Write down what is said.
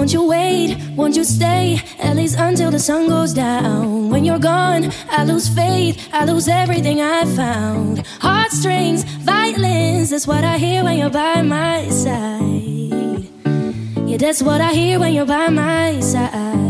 Won't you wait? Won't you stay? At least until the sun goes down when you're gone, I lose faith, I lose everything I found. Heartstrings, violins, that's what I hear when you're by my side. Yeah, that's what I hear when you're by my side.